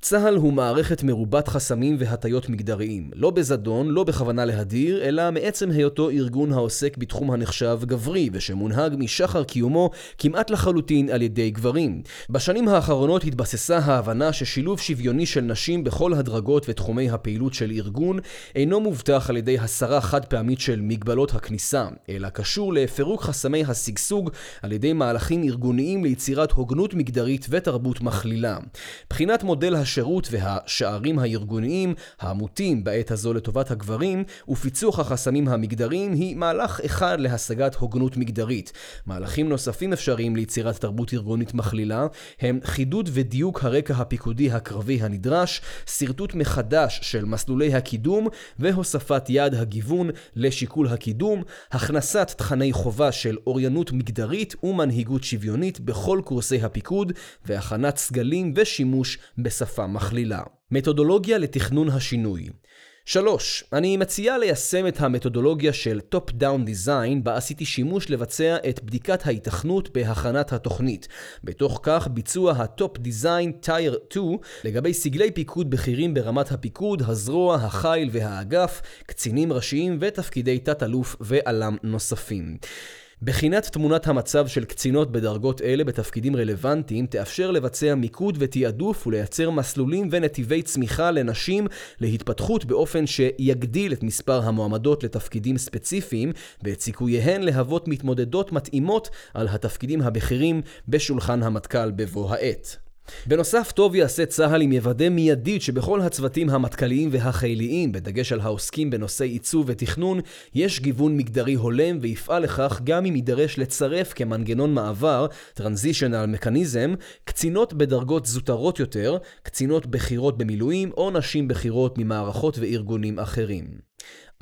צה"ל הוא מערכת מרובת חסמים והטיות מגדריים, לא בזדון, לא בכוונה להדיר, אלא מעצם היותו ארגון העוסק בתחום הנחשב גברי, ושמונהג משחר קיומו כמעט לחלוטין על ידי גברים. בשנים האחרונות התבססה ההבנה ששילוב שוויוני של נשים בכל הדרגות ותחומי הפעילות של ארגון אינו מובטח על ידי הסרה חד פעמית של מגבלות הכניסה, אלא קשור לפירוק חסמי השגשוג על ידי מהלכים ארגוניים ליצירת יצירת הוגנות מגדרית ותרבות מכלילה. בחינת מודל השירות והשערים הארגוניים המוטים בעת הזו לטובת הגברים ופיצוח החסמים המגדריים היא מהלך אחד להשגת הוגנות מגדרית. מהלכים נוספים אפשריים ליצירת תרבות ארגונית מכלילה הם חידוד ודיוק הרקע הפיקודי הקרבי הנדרש, שרטוט מחדש של מסלולי הקידום והוספת יעד הגיוון לשיקול הקידום, הכנסת תכני חובה של אוריינות מגדרית ומנהיגות שוויונית בכל קורסי הפיקוד והכנת סגלים ושימוש בשפה מכלילה. מתודולוגיה לתכנון השינוי 3. אני מציע ליישם את המתודולוגיה של Top-Down Design בה עשיתי שימוש לבצע את בדיקת ההיתכנות בהכנת התוכנית. בתוך כך ביצוע ה-Top Design Tire 2 לגבי סגלי פיקוד בכירים ברמת הפיקוד, הזרוע, החיל והאגף, קצינים ראשיים ותפקידי תת-אלוף ועלם נוספים. בחינת תמונת המצב של קצינות בדרגות אלה בתפקידים רלוונטיים תאפשר לבצע מיקוד ותעדוף ולייצר מסלולים ונתיבי צמיחה לנשים להתפתחות באופן שיגדיל את מספר המועמדות לתפקידים ספציפיים ואת סיכוייהן להוות מתמודדות מתאימות על התפקידים הבכירים בשולחן המטכ"ל בבוא העת. בנוסף, טוב יעשה צה"ל אם יוודא מיידית שבכל הצוותים המטכ"ליים והחיליים, בדגש על העוסקים בנושאי עיצוב ותכנון, יש גיוון מגדרי הולם ויפעל לכך גם אם יידרש לצרף כמנגנון מעבר, Transitional Mechanism, קצינות בדרגות זוטרות יותר, קצינות בכירות במילואים או נשים בכירות ממערכות וארגונים אחרים.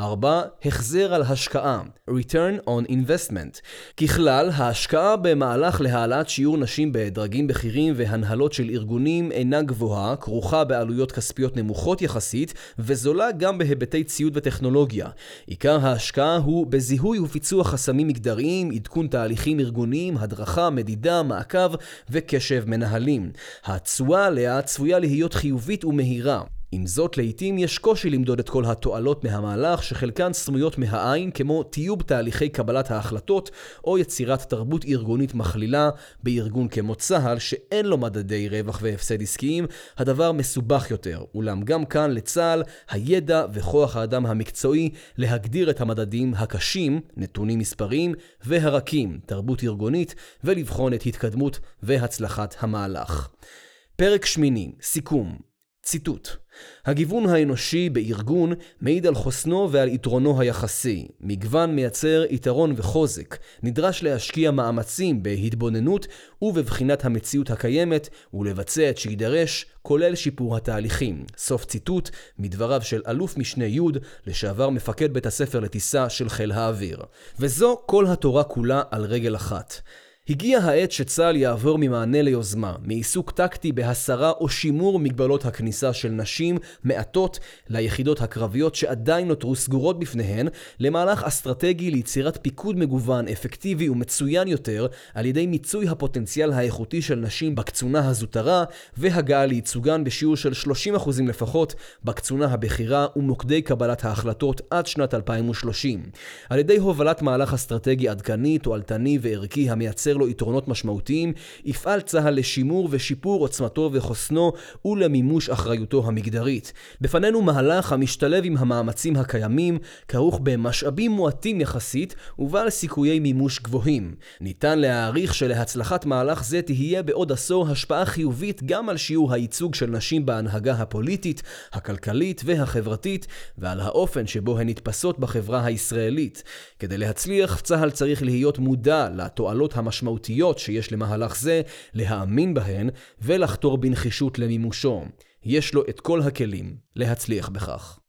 4. החזר על השקעה Return on Investment ככלל, ההשקעה במהלך להעלאת שיעור נשים בדרגים בכירים והנהלות של ארגונים אינה גבוהה, כרוכה בעלויות כספיות נמוכות יחסית, וזולה גם בהיבטי ציוד וטכנולוגיה. עיקר ההשקעה הוא בזיהוי ופיצוח חסמים מגדריים, עדכון תהליכים ארגוניים, הדרכה, מדידה, מעקב וקשב מנהלים. התשואה עליה צפויה להיות חיובית ומהירה. עם זאת, לעיתים יש קושי למדוד את כל התועלות מהמהלך, שחלקן סמויות מהעין, כמו טיוב תהליכי קבלת ההחלטות, או יצירת תרבות ארגונית מכלילה בארגון כמו צה"ל, שאין לו מדדי רווח והפסד עסקיים, הדבר מסובך יותר. אולם גם כאן לצה"ל, הידע וכוח האדם המקצועי להגדיר את המדדים הקשים, נתונים מספריים, והרכים, תרבות ארגונית, ולבחון את התקדמות והצלחת המהלך. פרק שמיני, סיכום ציטוט: הגיוון האנושי בארגון מעיד על חוסנו ועל יתרונו היחסי. מגוון מייצר יתרון וחוזק. נדרש להשקיע מאמצים בהתבוננות ובבחינת המציאות הקיימת ולבצע את שידרש, כולל שיפור התהליכים. סוף ציטוט מדבריו של אלוף משנה י', לשעבר מפקד בית הספר לטיסה של חיל האוויר. וזו כל התורה כולה על רגל אחת. הגיע העת שצה"ל יעבור ממענה ליוזמה, מעיסוק טקטי בהסרה או שימור מגבלות הכניסה של נשים מעטות ליחידות הקרביות שעדיין נותרו סגורות בפניהן, למהלך אסטרטגי ליצירת פיקוד מגוון, אפקטיבי ומצוין יותר, על ידי מיצוי הפוטנציאל האיכותי של נשים בקצונה הזוטרה, והגעה לייצוגן בשיעור של 30% לפחות בקצונה הבכירה ומוקדי קבלת ההחלטות עד שנת 2030. על ידי הובלת מהלך אסטרטגי עדכני, תועלתני וערכי המייצר לו יתרונות משמעותיים, יפעל צה"ל לשימור ושיפור עוצמתו וחוסנו ולמימוש אחריותו המגדרית. בפנינו מהלך המשתלב עם המאמצים הקיימים, כרוך במשאבים מועטים יחסית ובעל סיכויי מימוש גבוהים. ניתן להעריך שלהצלחת מהלך זה תהיה בעוד עשור השפעה חיובית גם על שיעור הייצוג של נשים בהנהגה הפוליטית, הכלכלית והחברתית, ועל האופן שבו הן נתפסות בחברה הישראלית. כדי להצליח, צה"ל צריך להיות מודע לתועלות המשמעותיות המשמעותיות שיש למהלך זה, להאמין בהן ולחתור בנחישות למימושו. יש לו את כל הכלים להצליח בכך.